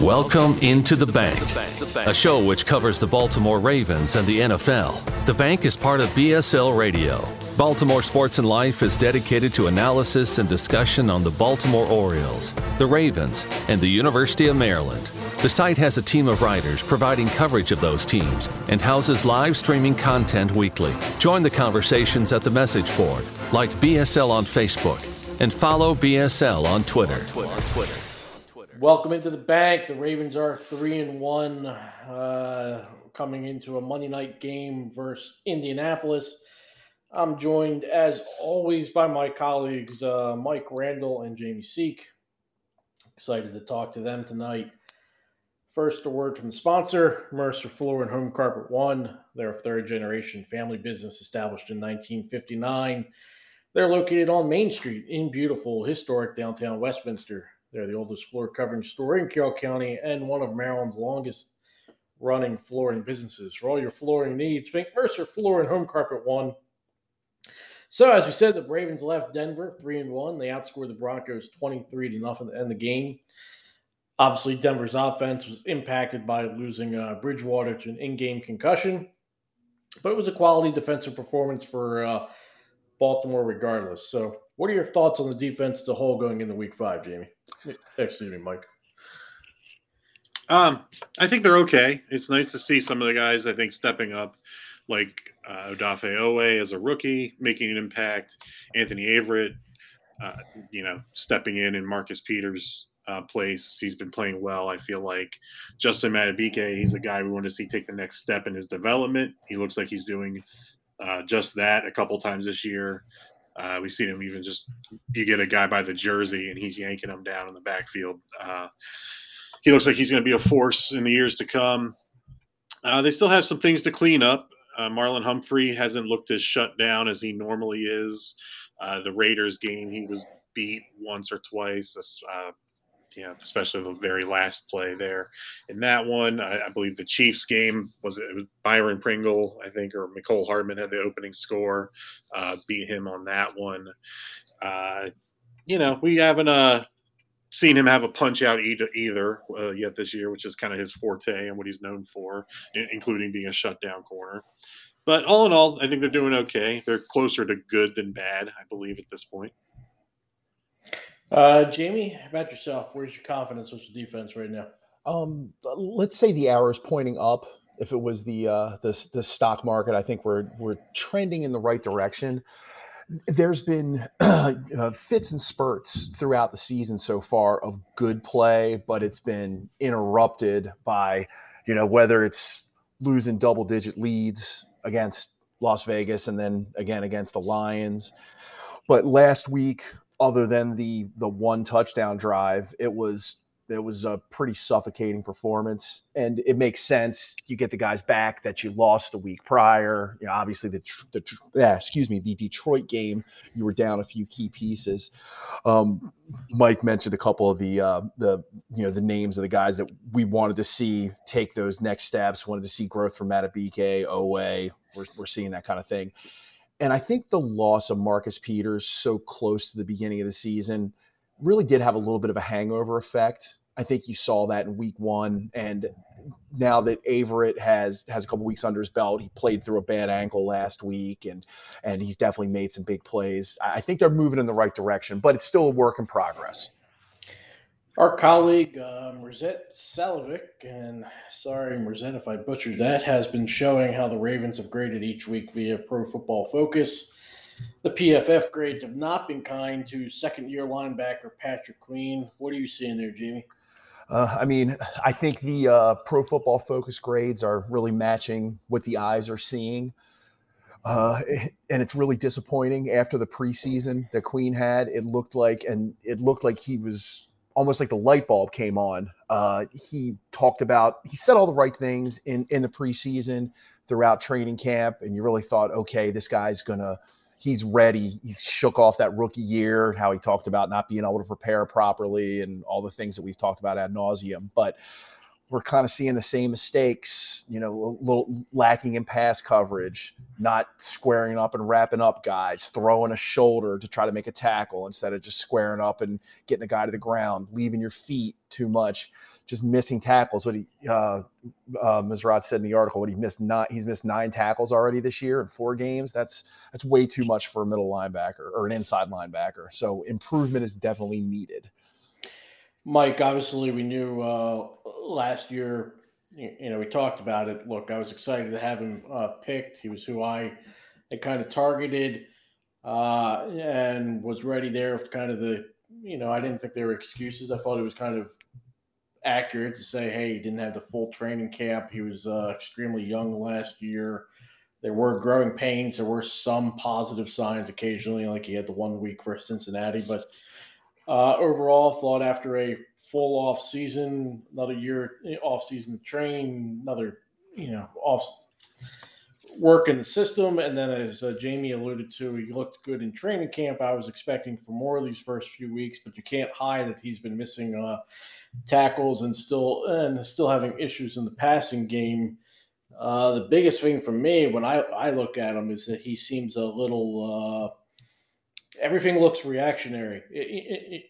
Welcome into the bank, a show which covers the Baltimore Ravens and the NFL. The bank is part of BSL Radio. Baltimore Sports and Life is dedicated to analysis and discussion on the Baltimore Orioles, the Ravens, and the University of Maryland. The site has a team of writers providing coverage of those teams and houses live streaming content weekly. Join the conversations at the message board, like BSL on Facebook, and follow BSL on Twitter. Welcome into the bank. The Ravens are three and one, uh, coming into a Monday night game versus Indianapolis. I'm joined, as always, by my colleagues uh, Mike Randall and Jamie Seek. Excited to talk to them tonight. First, a word from the sponsor, Mercer Floor and Home Carpet One. They're a third generation family business established in 1959. They're located on Main Street in beautiful, historic downtown Westminster. They're the oldest floor covering store in Carroll County and one of Maryland's longest running flooring businesses. For all your flooring needs, think Mercer Floor and Home Carpet One. So, as we said, the Ravens left Denver three and one. They outscored the Broncos twenty-three to nothing to end the game. Obviously, Denver's offense was impacted by losing uh, Bridgewater to an in-game concussion, but it was a quality defensive performance for uh, Baltimore, regardless. So, what are your thoughts on the defense as a whole going into Week Five, Jamie? Excuse me, Mike. Um, I think they're okay. It's nice to see some of the guys I think stepping up, like uh, Odafe Oweh as a rookie, making an impact. Anthony Averett, uh, you know, stepping in in Marcus Peters' uh, place. He's been playing well. I feel like Justin Madubuike, he's a guy we want to see take the next step in his development. He looks like he's doing uh, just that a couple times this year. Uh, we've seen him even just you get a guy by the jersey and he's yanking him down in the backfield. Uh, he looks like he's going to be a force in the years to come. Uh, they still have some things to clean up. Uh, Marlon Humphrey hasn't looked as shut down as he normally is. Uh, the Raiders game, he was beat once or twice. You know, especially the very last play there. In that one, I, I believe the Chiefs game was it, was Byron Pringle, I think, or Mecole Hardman had the opening score, uh, beat him on that one. Uh, you know, we haven't uh, seen him have a punch out either, either uh, yet this year, which is kind of his forte and what he's known for, including being a shutdown corner. But all in all, I think they're doing okay. They're closer to good than bad, I believe, at this point. Uh, Jamie, about yourself, where's your confidence with the defense right now? Um, let's say the arrow is pointing up. If it was the uh, the the stock market, I think we're we're trending in the right direction. There's been uh, fits and spurts throughout the season so far of good play, but it's been interrupted by, you know, whether it's losing double digit leads against Las Vegas and then again against the Lions. But last week, other than the the one touchdown drive, it was it was a pretty suffocating performance, and it makes sense. You get the guys back that you lost the week prior. You know, obviously the, the yeah, excuse me, the Detroit game, you were down a few key pieces. Um, Mike mentioned a couple of the uh, the you know the names of the guys that we wanted to see take those next steps. Wanted to see growth from Madubuike, Oweh. We're, we're seeing that kind of thing. And I think the loss of Marcus Peters so close to the beginning of the season really did have a little bit of a hangover effect. I think you saw that in week one. And now that Averett has has a couple weeks under his belt, he played through a bad ankle last week and and he's definitely made some big plays. I think they're moving in the right direction, but it's still a work in progress. Our colleague uh, Merzette Salovic, and sorry, Merzette, if I butchered that, has been showing how the Ravens have graded each week via Pro Football Focus. The PFF grades have not been kind to second year linebacker Patrick Queen. What are you seeing there, Jamie? Uh, I mean, I think the uh, Pro Football Focus grades are really matching what the eyes are seeing. Uh, and it's really disappointing after the preseason that Queen had. It looked like, and it looked like he was almost like the light bulb came on. Uh, he talked about, he said all the right things in in the preseason, throughout training camp, and you really thought, okay, this guy's gonna, he's ready. He shook off that rookie year, how he talked about not being able to prepare properly, and all the things that we've talked about ad nauseum. But we're kind of seeing the same mistakes, you know, a little lacking in pass coverage, not squaring up and wrapping up guys, throwing a shoulder to try to make a tackle instead of just squaring up and getting a guy to the ground, leaving your feet too much, just missing tackles. What he, uh, uh, Ms. said in the article, what he missed not, he's missed nine tackles already this year in four games. That's that's way too much for a middle linebacker or an inside linebacker. So improvement is definitely needed. Mike, obviously, we knew uh, last year. You know, we talked about it. Look, I was excited to have him uh, picked. He was who I had kind of targeted uh, and was ready there. For kind of the, you know, I didn't think there were excuses. I thought it was kind of accurate to say, hey, he didn't have the full training camp. He was uh, extremely young last year. There were growing pains. There were some positive signs occasionally, like he had the one week for Cincinnati, but uh, overall, thought after a full off season, another year off season train, another you know off work in the system, and then as uh, Jamie alluded to, he looked good in training camp. I was expecting for more these first few weeks, but you can't hide that he's been missing uh, tackles and still and still having issues in the passing game. Uh, the biggest thing for me when I, I look at him is that he seems a little uh, everything looks reactionary.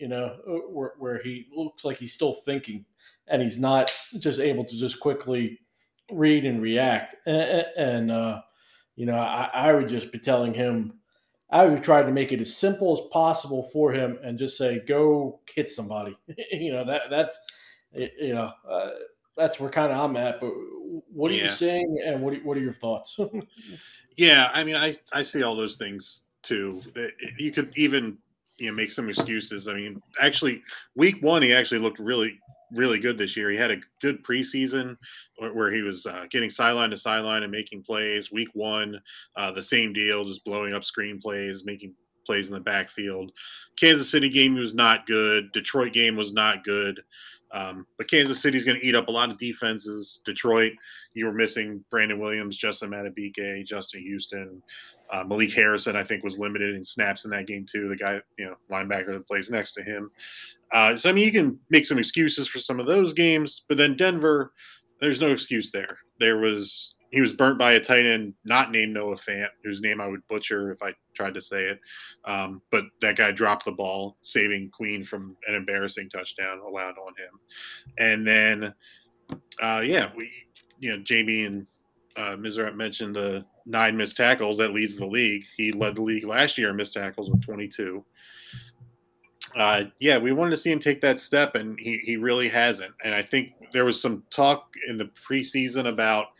You know, where, where he looks like he's still thinking, and he's not just able to just quickly read and react. And, and uh, you know, I, I would just be telling him, I would try to make it as simple as possible for him, and just say, "Go hit somebody." you know, that that's you know. Uh, that's where kind of I'm at, but what are yeah. you seeing, and what are, what are your thoughts? yeah, I mean, I I see all those things too. You could even you know make some excuses. I mean, actually, week one he actually looked really really good this year. He had a good preseason where he was uh, getting sideline to sideline and making plays. Week one, uh, the same deal, just blowing up screen plays, making plays in the backfield. Kansas City game was not good. Detroit game was not good. Um, but Kansas City's going to eat up a lot of defenses. Detroit, you were missing Brandon Williams, Justin Madubuike, Justin Houston, uh, Malik Harrison. I think was limited in snaps in that game too. The guy, you know, linebacker that plays next to him. Uh, so I mean, you can make some excuses for some of those games, but then Denver, there's no excuse there. There was he was burnt by a tight end not named Noah Fant, whose name I would butcher if I tried to say it. Um, but that guy dropped the ball, saving Queen from an embarrassing touchdown allowed on him. And then, uh, yeah, we, you know, Jamie and uh, Mizratt mentioned the nine missed tackles that leads the league. He led the league last year in missed tackles with 22. Uh, yeah, we wanted to see him take that step, and he, he really hasn't. And I think there was some talk in the preseason about –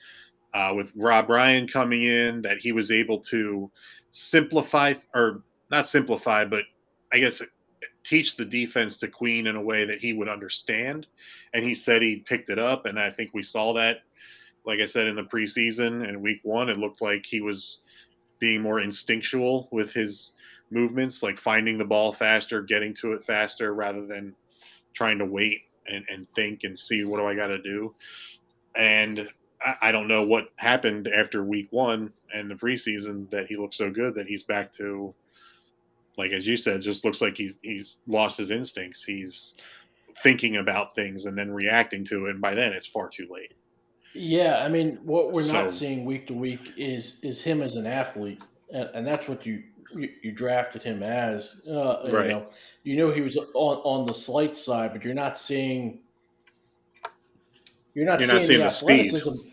uh, with Rob Ryan coming in that he was able to simplify or not simplify, but I guess teach the defense to Queen in a way that he would understand. And he said he picked it up, and I think we saw that. Like I said in the preseason and week one, it looked like he was being more instinctual with his movements, like finding the ball faster, getting to it faster, rather than trying to wait and, and think and see what do I got to do. And I don't know what happened after week one and the preseason that he looked so good that he's back to, like as you said, just looks like he's he's lost his instincts. He's thinking about things and then reacting to it, and by then it's far too late. Yeah, I mean, what we're so, not seeing week to week is is him as an athlete, and, that's what you, you, you drafted him as. Uh, right. You know, you know he was on on the slight side, but you're not seeing. You're not, you're seeing, not seeing the, the speed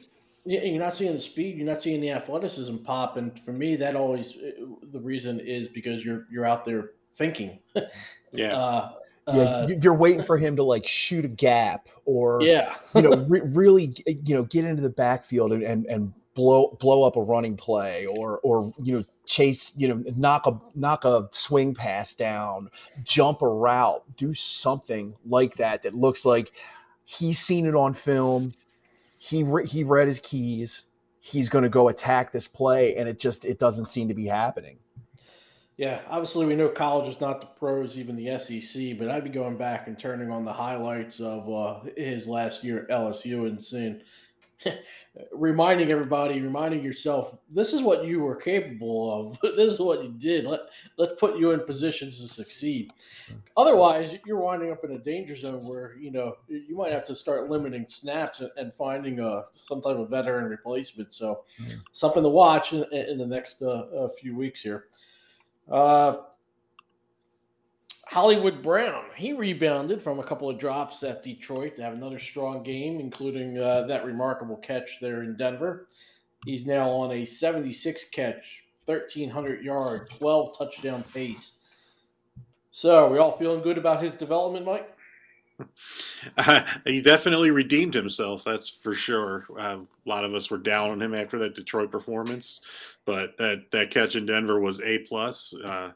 you're not seeing the speed, you're not seeing the athleticism pop, and for me, that always uh, the reason is because you're you're out there thinking. yeah. Uh, yeah, uh, you're waiting for him to like shoot a gap or yeah, you know, re- really, you know, get into the backfield and, and and blow blow up a running play or or you know chase you know knock a knock a swing pass down, jump a route, do something like that that looks like he's seen it on film he re- he read his keys. He's going to go attack this play, and it just it doesn't seem to be happening. Yeah, obviously we know college is not the pros, even the SEC, but I'd be going back and turning on the highlights of uh, his last year at LSU and seeing reminding everybody, reminding yourself, this is what you were capable of. this is what you did. Let let's put you in positions to succeed. Otherwise, you're winding up in a danger zone where you know you might have to start limiting snaps and, and finding a uh, some type of veteran replacement. So, mm-hmm. something to watch in, in the next uh, few weeks here. Uh, Hollywood Brown, he rebounded from a couple of drops at Detroit to have another strong game, including uh, that remarkable catch there in Denver. He's now on a 76 catch, 1,300 yard, 12 touchdown pace. So, we all feeling good about his development, Mike? Uh, he definitely redeemed himself. That's for sure. Uh, a lot of us were down on him after that Detroit performance, but that that catch in Denver was a plus. Uh,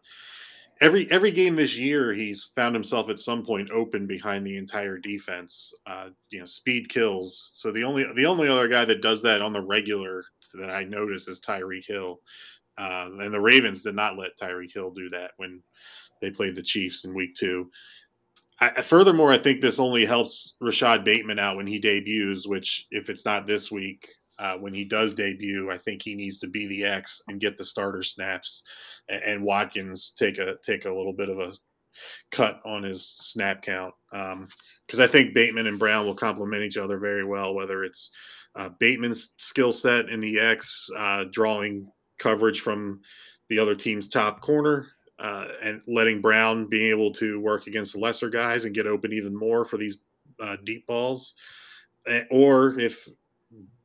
every every game this year, he's found himself at some point open behind the entire defense. Uh, you know, speed kills. So the only the only other guy that does that on the regular that I notice is Tyreek Hill, uh, and the Ravens did not let Tyreek Hill do that when they played the Chiefs in Week Two. I, furthermore, I think this only helps Rashod Bateman out when he debuts. Which, if it's not this week, uh, when he does debut, I think he needs to be the X and get the starter snaps, and, and Watkins take a take a little bit of a cut on his snap count because um, I think Bateman and Brown will complement each other very well. Whether it's uh, Bateman's skill set in the X, uh, drawing coverage from the other team's top corner, uh, and letting Brown be able to work against lesser guys and get open even more for these uh, deep balls. Or if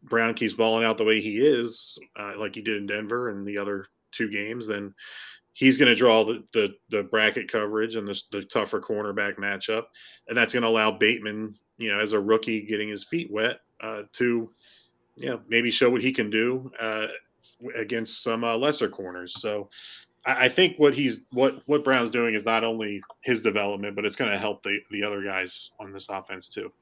Brown keeps balling out the way he is, uh, like he did in Denver and the other two games, then he's going to draw the, the, the bracket coverage and the, the tougher cornerback matchup, and that's going to allow Bateman, you know, as a rookie getting his feet wet, uh, to you know maybe show what he can do uh, against some uh, lesser corners. So I, I think what he's what what Brown's doing is not only his development, but it's going to help the the other guys on this offense too.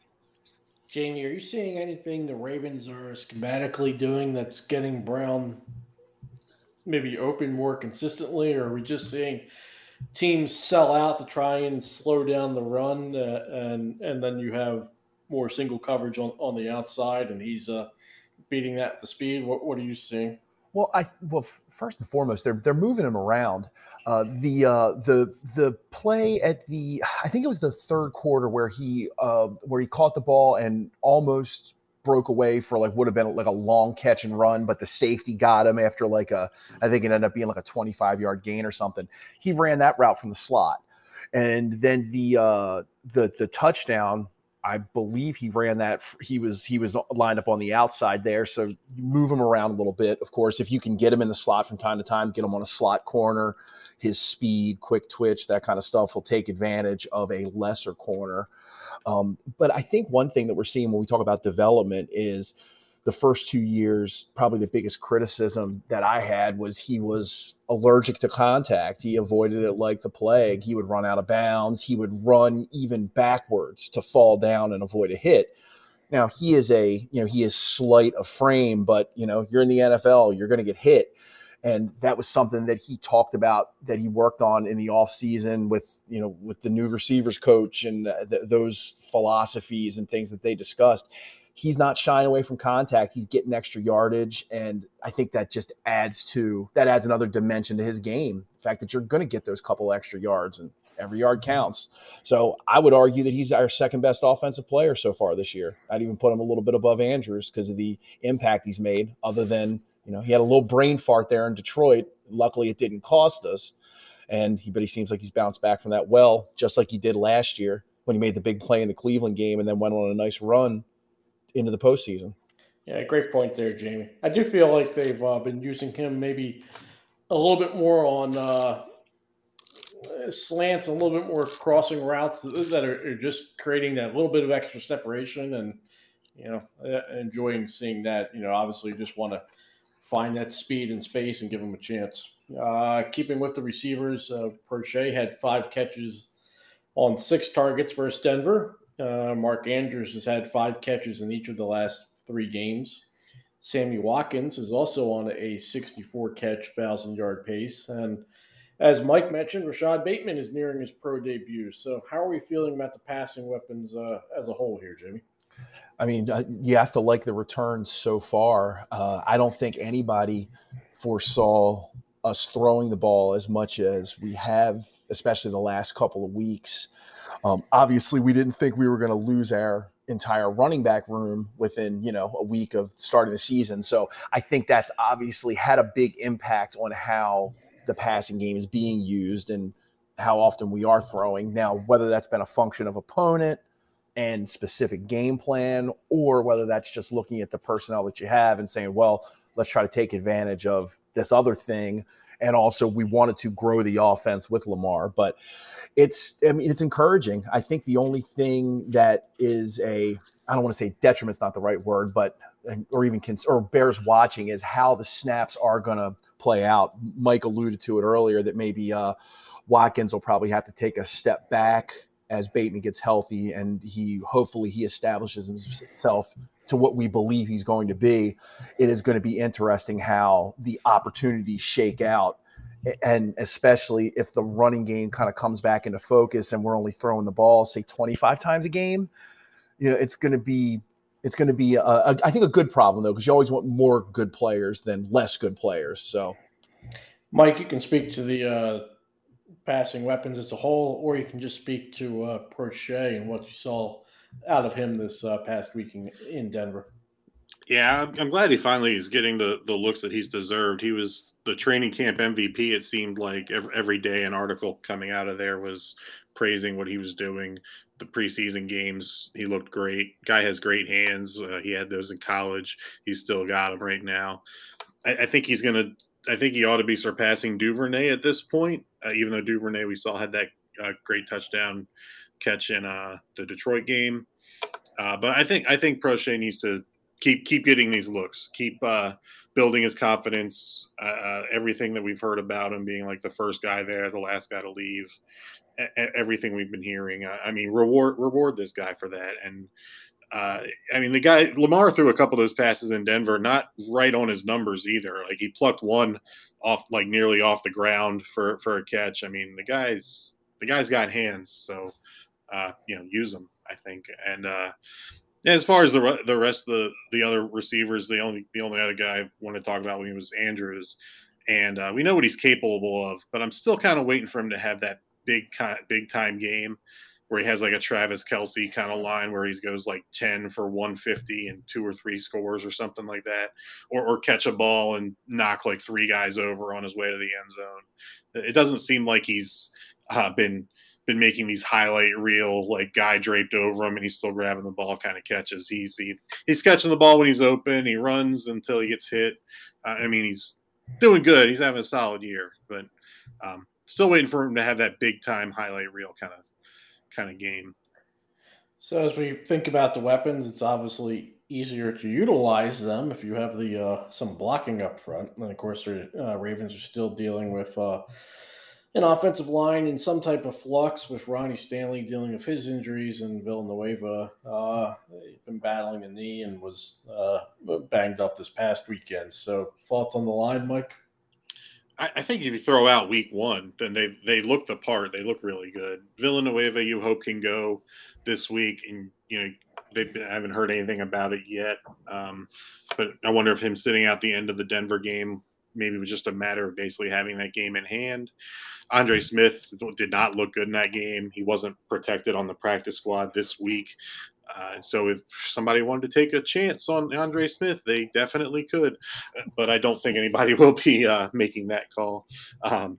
Jamie, are you seeing anything the Ravens are schematically doing that's getting Brown maybe open more consistently, or are we just seeing teams sell out to try and slow down the run, uh, and and then you have more single coverage on, on the outside, and he's uh, beating that at the speed? What what are you seeing? Well, I well first and foremost, they're they're moving him around. Uh, the uh, the the play at the I think it was the third quarter where he uh, where he caught the ball and almost broke away for like would have been like a long catch and run, but the safety got him after like a I think it ended up being like a 25 yard gain or something. He ran that route from the slot, and then the uh, the the touchdown I believe he ran that. He was he was lined up on the outside there, so move him around a little bit. Of course, if you can get him in the slot from time to time, get him on a slot corner. His speed, quick twitch, that kind of stuff will take advantage of a lesser corner. Um, but I think one thing that we're seeing when we talk about development is the first two years, probably the biggest criticism that I had was he was allergic to contact. He avoided it like the plague. He would run out of bounds. He would run even backwards to fall down and avoid a hit. Now he is a, you know, he is slight of frame, but you know, you're in the NFL, you're going to get hit. And that was something that he talked about that he worked on in the off season with, you know, with the new receivers coach and uh, th- those philosophies and things that they discussed he's not shying away from contact. He's getting extra yardage, and I think that just adds to that adds another dimension to his game. The fact that you're going to get those couple extra yards, and every yard mm-hmm. counts. So I would argue that he's our second best offensive player so far this year. I'd even put him a little bit above Andrews because of the impact he's made. Other than you know he had a little brain fart there in Detroit. Luckily, it didn't cost us. And he, but he seems like he's bounced back from that well, just like he did last year when he made the big play in the Cleveland game and then went on a nice run into the postseason. Yeah, great point there, Jamie. I do feel like they've uh, been using him maybe a little bit more on uh, slants, a little bit more crossing routes that are, are, just creating that little bit of extra separation, and you know, uh, enjoying seeing that. You know, obviously, you just want to find that speed and space and give them a chance. Uh, keeping with the receivers, uh, had five catches on six targets versus Denver. Uh, Mark Andrews has had five catches in each of the last three games. Sammy Watkins is also on a 64 catch, 1,000 yard pace. And as Mike mentioned, Rashod Bateman is nearing his pro debut. So, how are we feeling about the passing weapons uh, as a whole here, Jimmy? I mean, uh, you have to like the returns so far. Uh, I don't think anybody foresaw us throwing the ball as much as we have, especially the last couple of weeks. Um, obviously, we didn't think we were going to lose our entire running back room within you know a week of starting the season. So I think that's obviously had a big impact on how the passing game is being used and how often we are throwing. Now, whether that's been a function of opponent and specific game plan, or whether that's just looking at the personnel that you have and saying, well, let's try to take advantage of this other thing. And also, we wanted to grow the offense with Lamar, but it's, I mean, it's encouraging. I think the only thing that is a, I don't want to say detriment's not the right word, but or even cons- or bears watching is how the snaps are going to play out. Mike alluded to it earlier that maybe uh, Watkins will probably have to take a step back as Bateman gets healthy and he hopefully he establishes himself to what we believe he's going to be. It is going to be interesting how the opportunities shake out. And especially if the running game kind of comes back into focus and we're only throwing the ball, say 25 times a game, you know, it's going to be it's going to be a, a, I think a good problem though because you always want more good players than less good players. So, Mike, you can speak to the uh, passing weapons as a whole, or you can just speak to uh, Proche and what you saw out of him this uh, past week in, in Denver. Yeah, I'm glad he finally is getting the the looks that he's deserved. He was the training camp MVP. It seemed like every, every day an article coming out of there was praising what he was doing. The preseason games, he looked great. Guy has great hands. Uh, he had those in college. He's still got them right now. I, I think he's gonna. I think he ought to be surpassing Duvernay at this point uh, even though Duvernay we saw had that uh, great touchdown catch in uh, the Detroit game. Uh, but I think I think Proche needs to keep keep getting these looks, keep uh, building his confidence. Uh, everything that we've heard about him being like the first guy there, the last guy to leave, everything we've been hearing. I mean, reward reward this guy for that. And uh, I mean, the guy Lamar threw a couple of those passes in Denver, not right on his numbers either. Like he plucked one off, like nearly off the ground for for a catch. I mean, the guy's the guy's got hands, so uh, you know, use them. I think. And uh, as far as the the rest of the the other receivers, the only the only other guy I want to talk about when he was Andrews, and uh, we know what he's capable of, but I'm still kind of waiting for him to have that big big time game where he has like a Travis Kelce kind of line where he goes like 10 for 150 and two or three scores or something like that, or, or catch a ball and knock like three guys over on his way to the end zone. It doesn't seem like he's uh, been been making these highlight reel like guy draped over him and he's still grabbing the ball kind of catches. He's he, he's catching the ball when he's open. He runs until he gets hit. Uh, I mean, he's doing good. He's having a solid year, but um, still waiting for him to have that big time highlight reel kind of kind of game. So as we think about the weapons, it's obviously easier to utilize them if you have the uh, some blocking up front. And of course, the uh, Ravens are still dealing with uh, an offensive line in some type of flux with Ronnie Stanley dealing with his injuries and Villanueva uh, been battling a knee and was uh, banged up this past weekend. So thoughts on the line, Mike? I, I, think if you throw out week one, then they they look the part. They look really good. Villanueva, you hope can go this week, and you know they haven't heard anything about it yet. Um, but I wonder if him sitting out the end of the Denver game maybe was just a matter of basically having that game in hand. Andre Smith did not look good in that game. He wasn't protected on the practice squad this week. Uh, so if somebody wanted to take a chance on Andre Smith, they definitely could, but I don't think anybody will be uh, making that call. Um,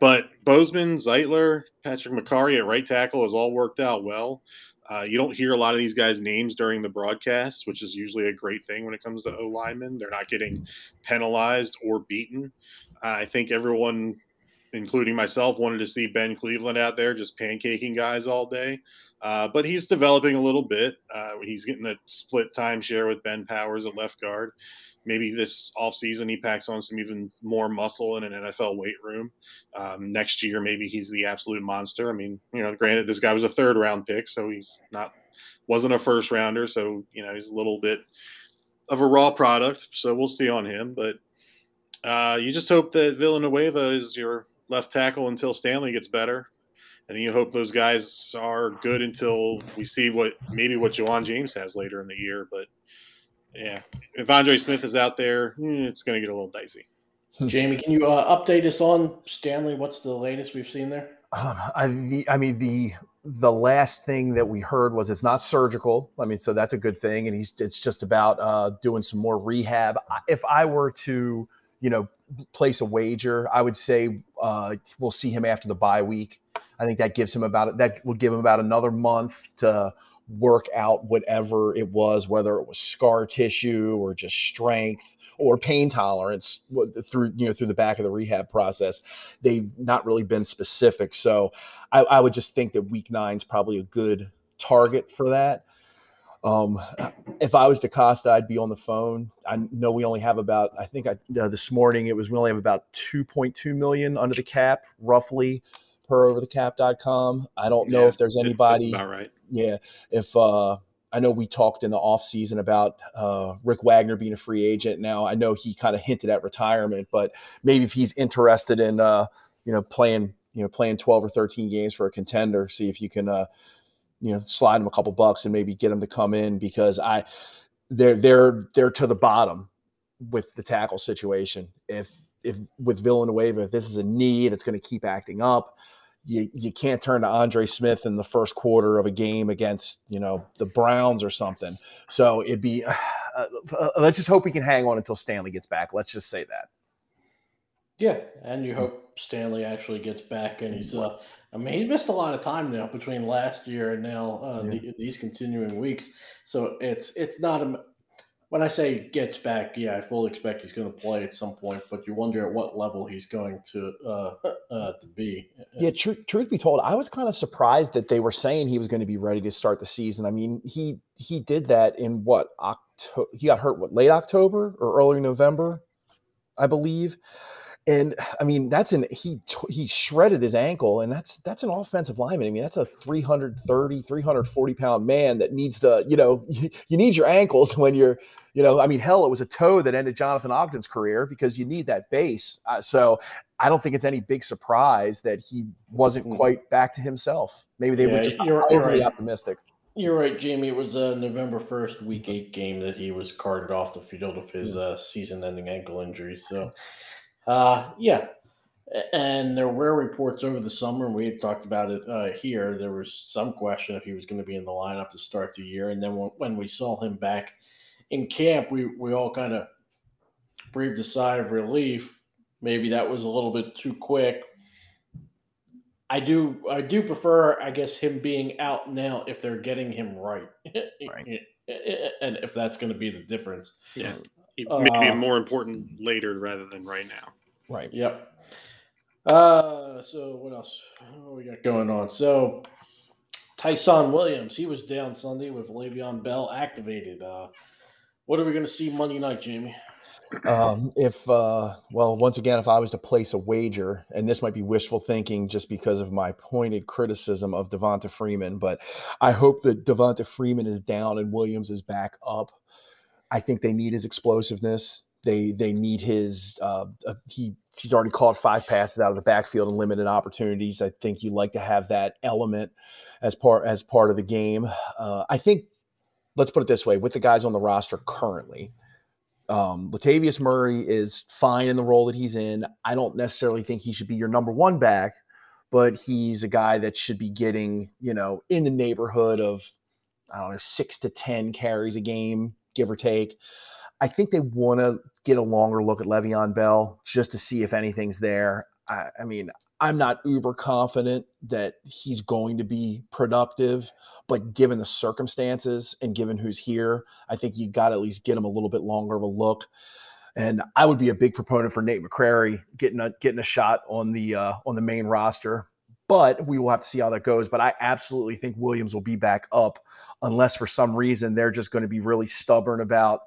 but Bozeman, Zeitler, Patrick Mekari at right tackle has all worked out well. Uh, you don't hear a lot of these guys' names during the broadcast, which is usually a great thing when it comes to O linemen. They're not getting penalized or beaten. Uh, I think everyone, including myself, wanted to see Ben Cleveland out there just pancaking guys all day. Uh, but he's developing a little bit. Uh, he's getting a split timeshare with Ben Powers at left guard. Maybe this offseason he packs on some even more muscle in an NFL weight room. Um, next year, maybe he's the absolute monster. I mean, you know, granted, this guy was a third round pick, so he's not wasn't a first rounder, so you know he's a little bit of a raw product. So we'll see on him, but uh, you just hope that Villanueva is your left tackle until Stanley gets better and you hope those guys are good until we see what maybe what Ja'Wuan James has later in the year. But yeah, if Andre Smith is out there, eh, it's going to get a little dicey. Jamie, can you uh, update us on Stanley? What's the latest we've seen there? Um, I, the, I mean the the last thing that we heard was it's not surgical. I mean, so that's a good thing, and he's it's just about uh, doing some more rehab. If I were to, you know, place a wager, I would say uh, we'll see him after the bye week. I think that gives him about that will give him about another month to work out whatever it was, whether it was scar tissue or just strength or pain tolerance through you know through the back of the rehab process. They've not really been specific, so I, I would just think that week nine is probably a good target for that. Um, if I was DeCosta, I'd be on the phone. I know we only have about, I think I, uh, this morning it was we only have about 2.2 million under the cap, roughly per overthecap.com. I don't know Yeah, if there's anybody. That's about right. Yeah, if uh, I know we talked in the off season about uh, Rick Wagner being a free agent. Now I know he kind of hinted at retirement, but maybe if he's interested in uh, you know playing you know playing 12 or 13 games for a contender, see if you can uh, you know slide him a couple bucks and maybe get him to come in because I they're they're they're to the bottom with the tackle situation. If if with Villanueva, if this is a knee it's going to keep acting up, you you can't turn to Andre Smith in the first quarter of a game against you know the Browns or something. So it'd be uh, uh, let's just hope we can hang on until Stanley gets back. Let's just say that. Yeah, and you hope Stanley actually gets back, and he's. Uh, I mean, he's missed a lot of time now between last year and now uh, Yeah. the, these continuing weeks. So it's it's not a. When I say gets back, yeah, I fully expect he's going to play at some point, but you wonder at what level he's going to uh, uh, to be. Yeah, tr- truth be told, I was kind of surprised that they were saying he was going to be ready to start the season. I mean, he he did that in what October? He got hurt what late October or early November, I believe. And I mean, that's an he he shredded his ankle, and that's that's an offensive lineman. I mean, that's a 330, 340 pound man that needs the you know you, you need your ankles when you're you know I mean, hell, it was a toe that ended Jonathan Ogden's career because you need that base. Uh, so I don't think it's any big surprise that he wasn't Mhm. quite back to himself. Maybe they Yeah, were just you're- overly right. optimistic. You're right, Jamie. It was a November first, Week Eight game that he was carted off the field of his uh, season-ending ankle injury. So, uh, yeah, and there were reports over the summer, and we had talked about it uh, here. There was some question if he was going to be in the lineup to start the year, and then when, we saw him back in camp, we we all kind of breathed a sigh of relief. Maybe that was a little bit too quick. I do I do prefer, I guess, him being out now if they're getting him right, Right. and if that's going to be the difference. Yeah, maybe Uh, more important later rather than right now. Right. Yep. Uh, so what else? What we got going on? So Ty'Son Williams, he was down Sunday with Le'Veon Bell activated. Uh, what are we going to see Monday night, Jamie? Um, if uh, well, once again, if I was to place a wager, and this might be wishful thinking, just because of my pointed criticism of Devonta Freeman, but I hope that Devonta Freeman is down and Williams is back up. I think they need his explosiveness. They they need his. Uh, uh, he he's already caught five passes out of the backfield and limited opportunities. I think you like to have that element as part as part of the game. Uh, I think. Let's put it this way: with the guys on the roster currently, um, Latavius Murray is fine in the role that he's in. I don't necessarily think he should be your number one back, but he's a guy that should be getting, you know, in the neighborhood of, I don't know, six to 10 carries a game, give or take. I think they want to get a longer look at Le'Veon Bell just to see if anything's there. I, I mean, I'm not uber confident that he's going to be productive, but given the circumstances and given who's here, I think you got to at least get him a little bit longer of a look. And I would be a big proponent for Nate McCrary getting a getting a shot on the uh, on the main roster. But we will have to see how that goes. But I absolutely think Williams will be back up, unless for some reason they're just going to be really stubborn about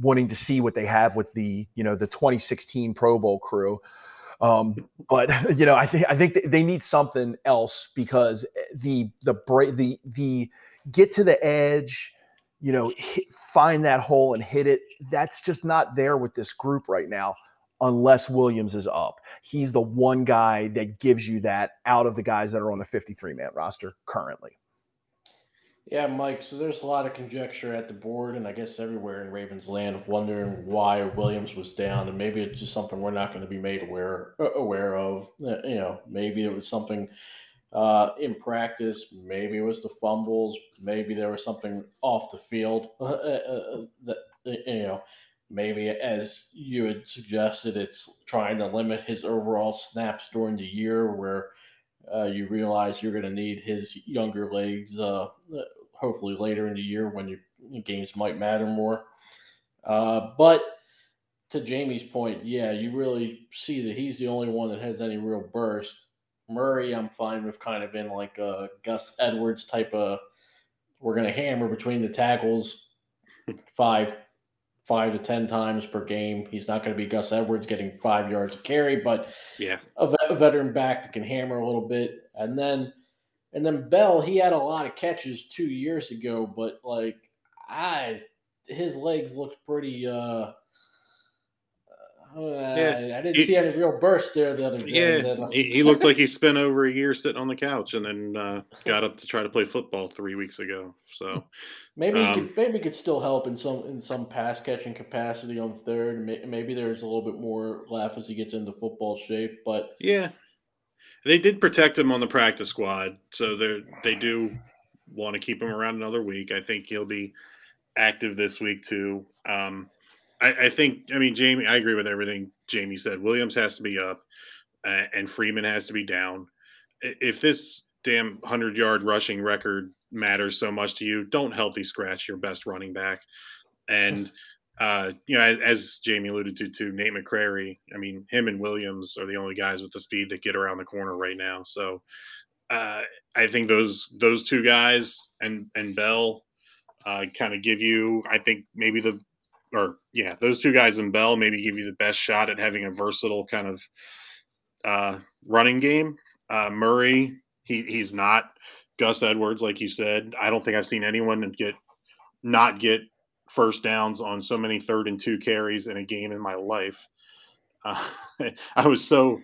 wanting to see what they have with the you know the 2016 Pro Bowl crew. Um, but you know, I think I think they need something else because the the break the the get to the edge, you know, hit, find that hole and hit it. That's just not there with this group right now. Unless Williams is up. He's the one guy that gives you that out of the guys that are on the 53 man roster currently. Yeah, Mike. So there's a lot of conjecture at the board, and I guess everywhere in Ravens land of wondering why Williams was down, and maybe it's just something we're not going to be made aware uh, aware of. Uh, you know, maybe it was something uh, in practice. Maybe it was the fumbles. Maybe there was something off the field uh, that you know. Maybe, as you had suggested, it's trying to limit his overall snaps during the year, where uh, you realize you're going to need his younger legs uh, hopefully later in the year when your games might matter more. Uh, but to Jamie's point, yeah, you really see that he's the only one that has any real burst. Murray, I'm fine with kind of in like a Gus Edwards type of. We're going to hammer between the tackles five, five to ten times per game. He's not going to be Gus Edwards getting five yards of carry, but yeah, a, a veteran back that can hammer a little bit. And then and then Bell, he had a lot of catches two years ago, but like I his legs looked pretty uh yeah. I didn't he, see any real burst there the other day. Yeah, uh, he, he, looked like he spent over a year sitting on the couch and then uh, got up to try to play football three weeks ago. So maybe um, could, maybe could still help in some in some pass catching capacity on third. Maybe there's a little bit more left as he gets into football shape. But yeah, they did protect him on the practice squad, so they they do want to keep him around another week. I think he'll be active this week too. Um, I, I, think, I mean, Jamie, I agree with everything Jamie said. Williams has to be up, uh, and Freeman has to be down. If this damn hundred yard rushing record matters so much to you, don't healthy scratch your best running back. And uh, you know, as, as, Jamie alluded to, to Nate McCrary, I mean, him and Williams are the only guys with the speed that get around the corner right now. So uh, I think those those two guys and and Bell uh, kind of give you, I think maybe the or yeah, those two guys and Bell maybe give you the best shot at having a versatile kind of uh, running game. Uh, Murray, he he's not Gus Edwards, like you said. I don't think I've seen anyone get not get first downs on so many third and two carries in a game in my life. Uh, I was so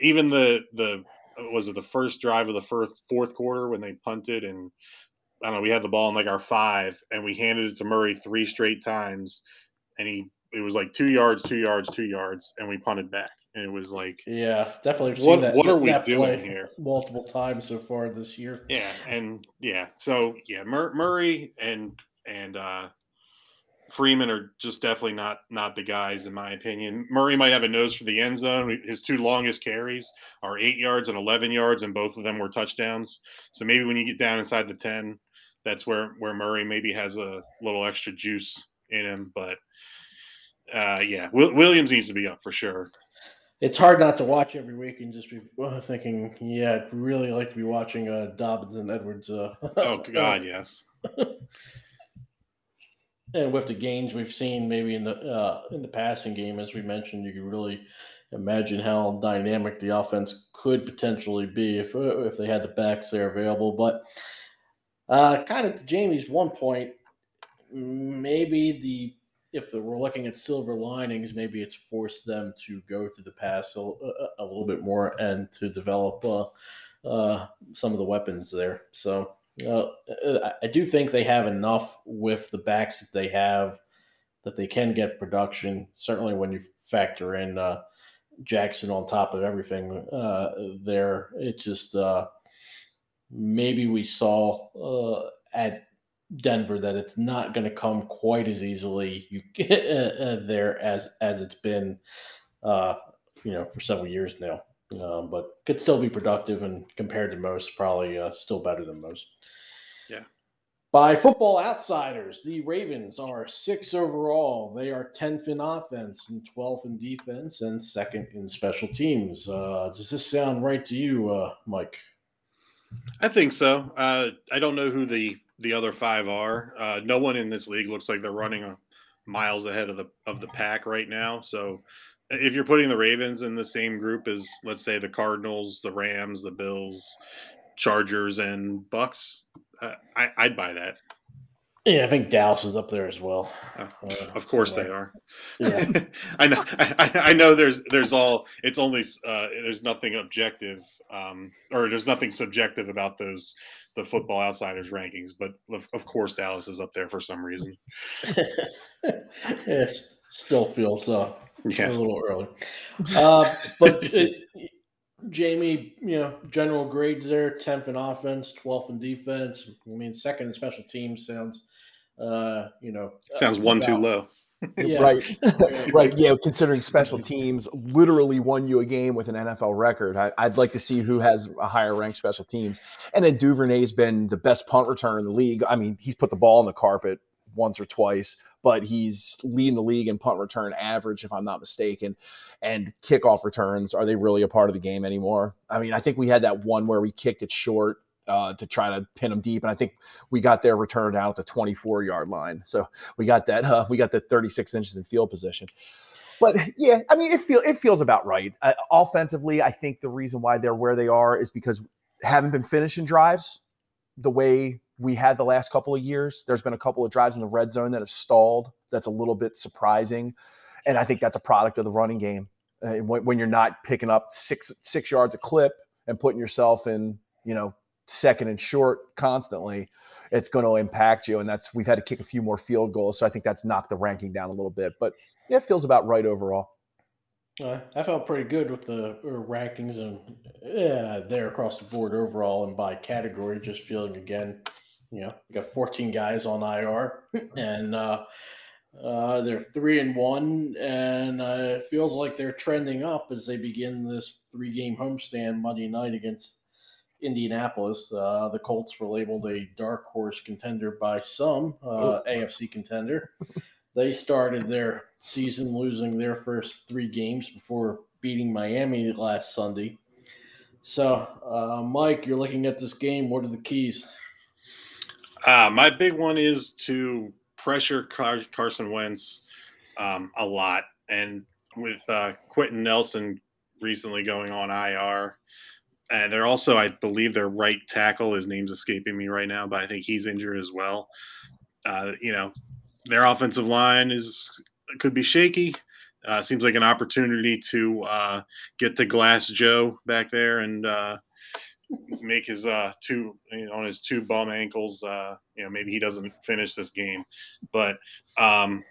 even the the was it the first drive of the first fourth quarter when they punted and I don't know we had the ball in like our five and we handed it to Murray three straight times and he it was like two yards, two yards, two yards, and we punted back. And it was like, yeah, definitely. what that, what are we doing here? Multiple times so far this year. Yeah, and yeah, so yeah, Mur- Murray and and uh, Freeman are just definitely not not the guys in my opinion. Murray might have a nose for the end zone. His two longest carries are eight yards and eleven yards, and both of them were touchdowns. So maybe when you get down inside the ten, that's where where Murray maybe has a little extra juice in him. But uh, yeah, Williams needs to be up for sure. It's hard not to watch every week and just be thinking, yeah, I'd really like to be watching uh, Dobbins and Edwards. Uh, oh God, yes. and with the gains we've seen maybe in the uh, in the passing game, as we mentioned, you can really imagine how dynamic the offense could potentially be if uh, if they had the backs there available. But uh, kind of to Jamie's one point, maybe the if we're looking at silver linings, maybe it's forced them to go to the pass a, a little bit more and to develop uh, uh, some of the weapons there. So uh, I do think they have enough with the backs that they have that they can get production. Certainly, when you factor in uh, Jackson on top of everything uh, there, it just uh, maybe we saw at Denver that it's not going to come quite as easily you, there as as it's been, you know, for several years now um, but could still be productive and compared to most, probably uh, still better than most. Yeah. By Football Outsiders, the Ravens are six overall. They are 10th in offense and 12th in defense and second in special teams. Uh, does this sound right to you, uh, Mike? I think so. Uh, I don't know who the the other five are. Uh, no one in this league looks like they're running miles ahead of the of the pack right now. So if you're putting the Ravens in the same group as let's say the Cardinals, the Rams, the Bills, Chargers, and Bucs, uh, I, would buy that. Yeah, I think Dallas is up there as well. Uh, of course so, they are. Yeah. I know. I, I, know. There's there's all. It's only. Uh, there's nothing objective, um, or there's nothing subjective about those the Football Outsiders rankings. But of, of course, Dallas is up there for some reason. it still feels uh, yeah. a little early. Uh, but it, Jamie, you know, general grades there: tenth in offense, twelfth in defense. I mean, second in special teams sounds uh, you know, sounds one about, too low. Yeah. Right, right. Yeah, considering special mm-hmm. teams literally won you a game with an NFL record, I, would like to see who has a higher ranked special teams. And then Duvernay's been the best punt returner in the league. I mean, he's put the ball on the carpet once or twice, but he's leading the league in punt return average, if I'm not mistaken. And kickoff returns, are they really a part of the game anymore? I mean, I think we had that one where we kicked it short uh, to try to pin them deep. And I think we got their return down at the 24 yard line. So we got that. Uh, we got the 36 inches in field position. But yeah, I mean, it feel it feels about right. Uh, offensively, I think the reason why they're where they are is because haven't been finishing drives the way we had the last couple of years. There's been a couple of drives in the red zone that have stalled. That's a little bit surprising, and I think that's a product of the running game. Uh, when, when you're not picking up six six yards a clip and putting yourself in, you know, second and short constantly, it's going to impact you. And that's we've had to kick a few more field goals, so I think that's knocked the ranking down a little bit. But yeah, it feels about right overall. Uh, I felt pretty good with the uh, rankings and yeah, there across the board overall and by category. Just feeling again, you know, we got 14 guys on IR and uh, uh, they're three and one, and uh, it feels like they're trending up as they begin this three game homestand Monday night against Indianapolis. Uh, the Colts were labeled a dark horse contender by some uh, oh. AFC contender. they started their season losing their first three games before beating Miami last Sunday. So, uh, Mike, you're looking at this game. What are the keys? Uh, my big one is to pressure Car- Carson Wentz um, a lot. And with uh, Quenton Nelson recently going on IR, and they're also, I believe, their right tackle. His name's escaping me right now, but I think he's injured as well. Uh, you know, their offensive line is could be shaky. Uh, seems like an opportunity to uh, get the Glass Joe back there and uh, make his uh, two you know, on his two bum ankles. Uh, you know, maybe he doesn't finish this game, but um,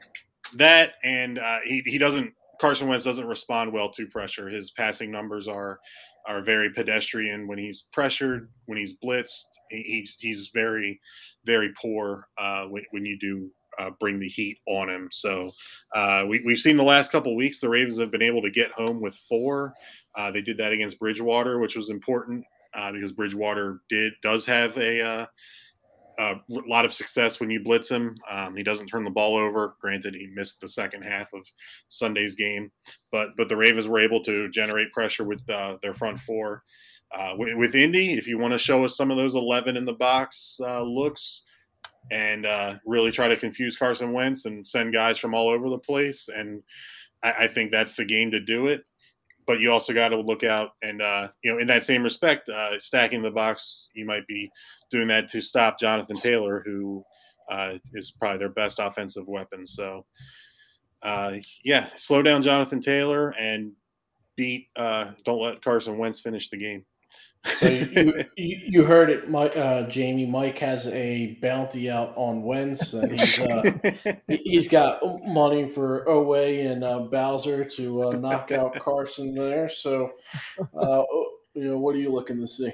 that and uh, he he doesn't. Carson Wentz doesn't respond well to pressure. His passing numbers are are very pedestrian when he's pressured, when he's blitzed. He, he's very, very poor uh, when, when you do uh, bring the heat on him. So uh, we, we've seen the last couple weeks the Ravens have been able to get home with four. Uh, they did that against Bridgewater, which was important uh, because Bridgewater did does have a uh, a lot of success when you blitz him. Um, he doesn't turn the ball over. Granted, he missed the second half of Sunday's game, but but the Ravens were able to generate pressure with uh, their front four. Uh, with, with, Indy, if you want to show us some of those 11 in the box uh, looks and uh, really try to confuse Carson Wentz and send guys from all over the place, and I, I think that's the game to do it but you also got to look out and uh, you know in that same respect uh, stacking the box you might be doing that to stop jonathan taylor who uh, is probably their best offensive weapon. So uh, yeah slow down jonathan taylor and beat uh, don't let carson wentz finish the game so you, you, heard it, Mike, uh, Jamie. Mike has a bounty out on and he's uh, he's got money for Oweh and uh, Bowser to uh, knock out Carson there. So, uh, you know, what are you looking to see?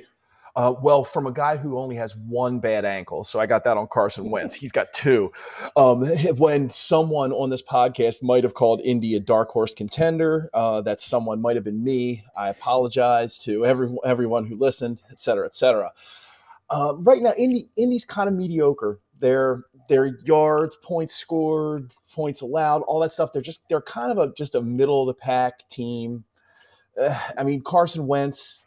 Uh, well, from a guy who only has one bad ankle, so I got that on Carson Wentz. He's got two. Um, when someone on this podcast might have called Indy a dark horse contender, uh, that someone might have been me. I apologize to every, everyone who listened, et cetera, et cetera. Uh, right now, Indy Indy's kind of mediocre. Their their yards, points scored, points allowed, all that stuff. They're just they're kind of a just a middle of the pack team. Uh, I mean, Carson Wentz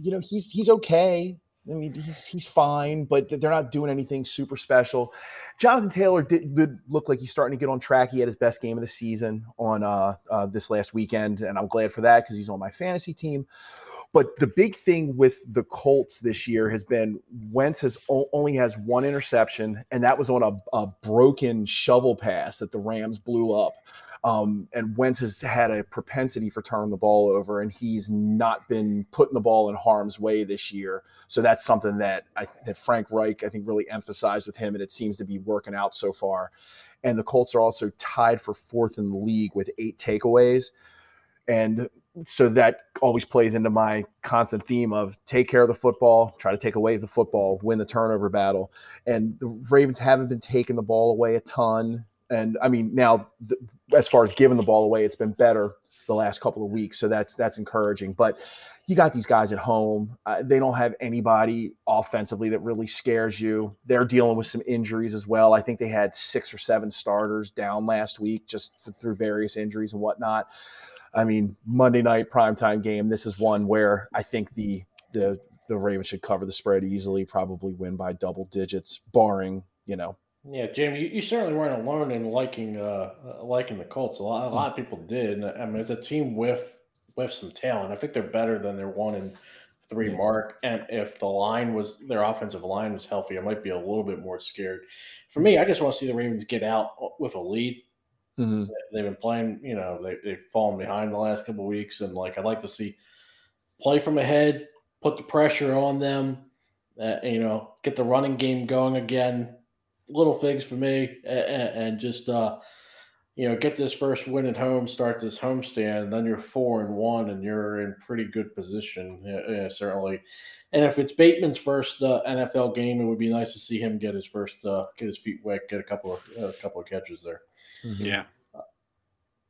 you know, he's he's okay. I mean, he's he's fine, but they're not doing anything super special. Jonathan Taylor did, did, look like he's starting to get on track. He had his best game of the season on uh, uh, this last weekend, and I'm glad for that because he's on my fantasy team. But the big thing with the Colts this year has been Wentz has only has one interception, and that was on a, a broken shovel pass that the Rams blew up. Um, and Wentz has had a propensity for turning the ball over, and he's not been putting the ball in harm's way this year. So that's something that I, that Frank Reich I think really emphasized with him, and it seems to be working out so far. And the Colts are also tied for fourth in the league with eight takeaways. And so that always plays into my constant theme of take care of the football, try to take away the football, win the turnover battle. And the Ravens haven't been taking the ball away a ton. And I mean, now the, as far as giving the ball away, it's been better the last couple of weeks, so that's that's encouraging. But you got these guys at home; uh, they don't have anybody offensively that really scares you. They're dealing with some injuries as well. I think they had six or seven starters down last week just through various injuries and whatnot. I mean, Monday night primetime game. This is one where I think the the the Ravens should cover the spread easily, probably win by double digits, barring you know. Yeah, Jamie, you, you certainly weren't alone in liking uh, uh liking the Colts. A lot, a lot of people did. I mean, it's a team with with some talent. I think they're better than their one and three mark. And if the line was their offensive line was healthy, I might be a little bit more scared. For me, I just want to see the Ravens get out with a lead Mm-hmm. They've been playing, you know, they, they've fallen behind the last couple weeks, and like I'd like to see play from ahead, put the pressure on them, uh, you know, get the running game going again. Little things for me, and, and just uh, you know, get this first win at home, start this homestand, then you're four and one, and you're in pretty good position, yeah, yeah, certainly. And if it's Bateman's first uh, NFL game, it would be nice to see him get his first, uh, get his feet wet, get a couple of a couple of catches there. Mm-hmm. Yeah.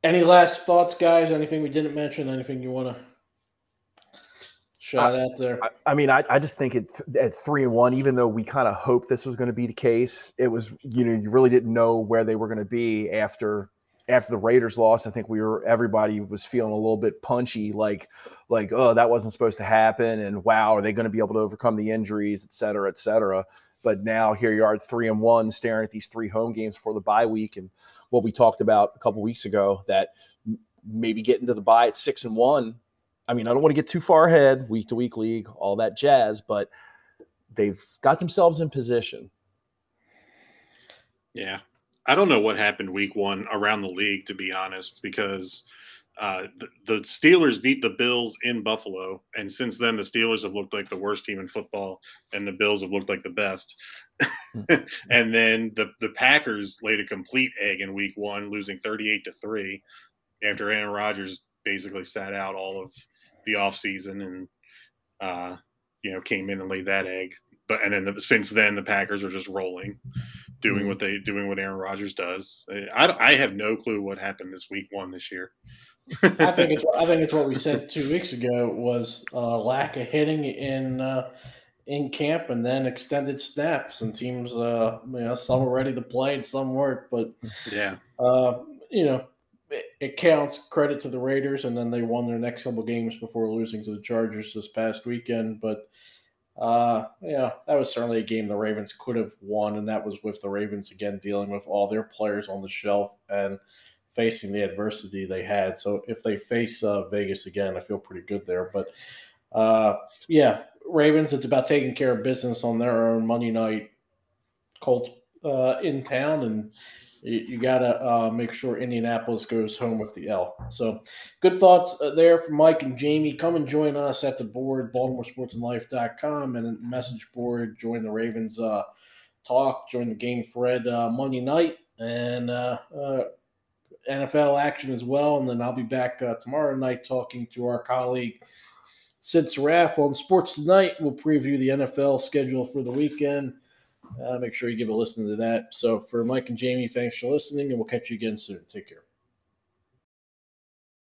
Any last thoughts, guys? Anything we didn't mention? Anything you want to shout out there? I, I mean, I, I just think it at three and one, even though we kind of hoped this was going to be the case, it was you know you really didn't know where they were going to be after after the Raiders lost. I think we were everybody was feeling a little bit punchy, like like oh that wasn't supposed to happen, and wow, are they going to be able to overcome the injuries, et cetera, et cetera. But now here you are at three and one, staring at these three home games for the bye week, and what we talked about a couple weeks ago that maybe getting to the bye at six and one. I mean, I don't want to get too far ahead, week to week league, all that jazz, but they've got themselves in position. Yeah. I don't know what happened week one around the league, to be honest, because uh, the, the, Steelers beat the Bills in Buffalo, and since then the Steelers have looked like the worst team in football, and the Bills have looked like the best. Hmm. and then the the Packers laid a complete egg in Week One, losing thirty eight to three, after Aaron Rodgers basically sat out all of the offseason and uh, you know came in and laid that egg. But and then the, since then the Packers are just rolling, doing hmm. what they doing what Aaron Rodgers does. I, I have no clue what happened this Week One this year. I think it's I think it's what we said two weeks ago was uh, lack of hitting in uh, in camp and then extended snaps and teams uh, you know some were ready to play and some weren't but yeah uh, you know it, counts credit to the Raiders and then they won their next couple games before losing to the Chargers this past weekend but uh, yeah that was certainly a game the Ravens could have won and that was with the Ravens again dealing with all their players on the shelf and facing the adversity they had. So if they face uh, Vegas again, I feel pretty good there. But uh, yeah, Ravens, it's about taking care of business on their own Monday night. Colts uh, in town, and you, got to uh, make sure Indianapolis goes home with the L. So good thoughts uh, there from Mike and Jamie. Come and join us at the board, BaltimoreSportsAndLife.com, and message board. Join the Ravens uh, talk. Join the game thread Monday night, and NFL action as well. And then I'll be back uh, tomorrow night talking to our colleague Sid Saraff on Sports Tonight. We'll preview the NFL schedule for the weekend. Uh, make sure you give a listen to that. So for Mike and Jamie, thanks for listening, and we'll catch you again soon. Take care.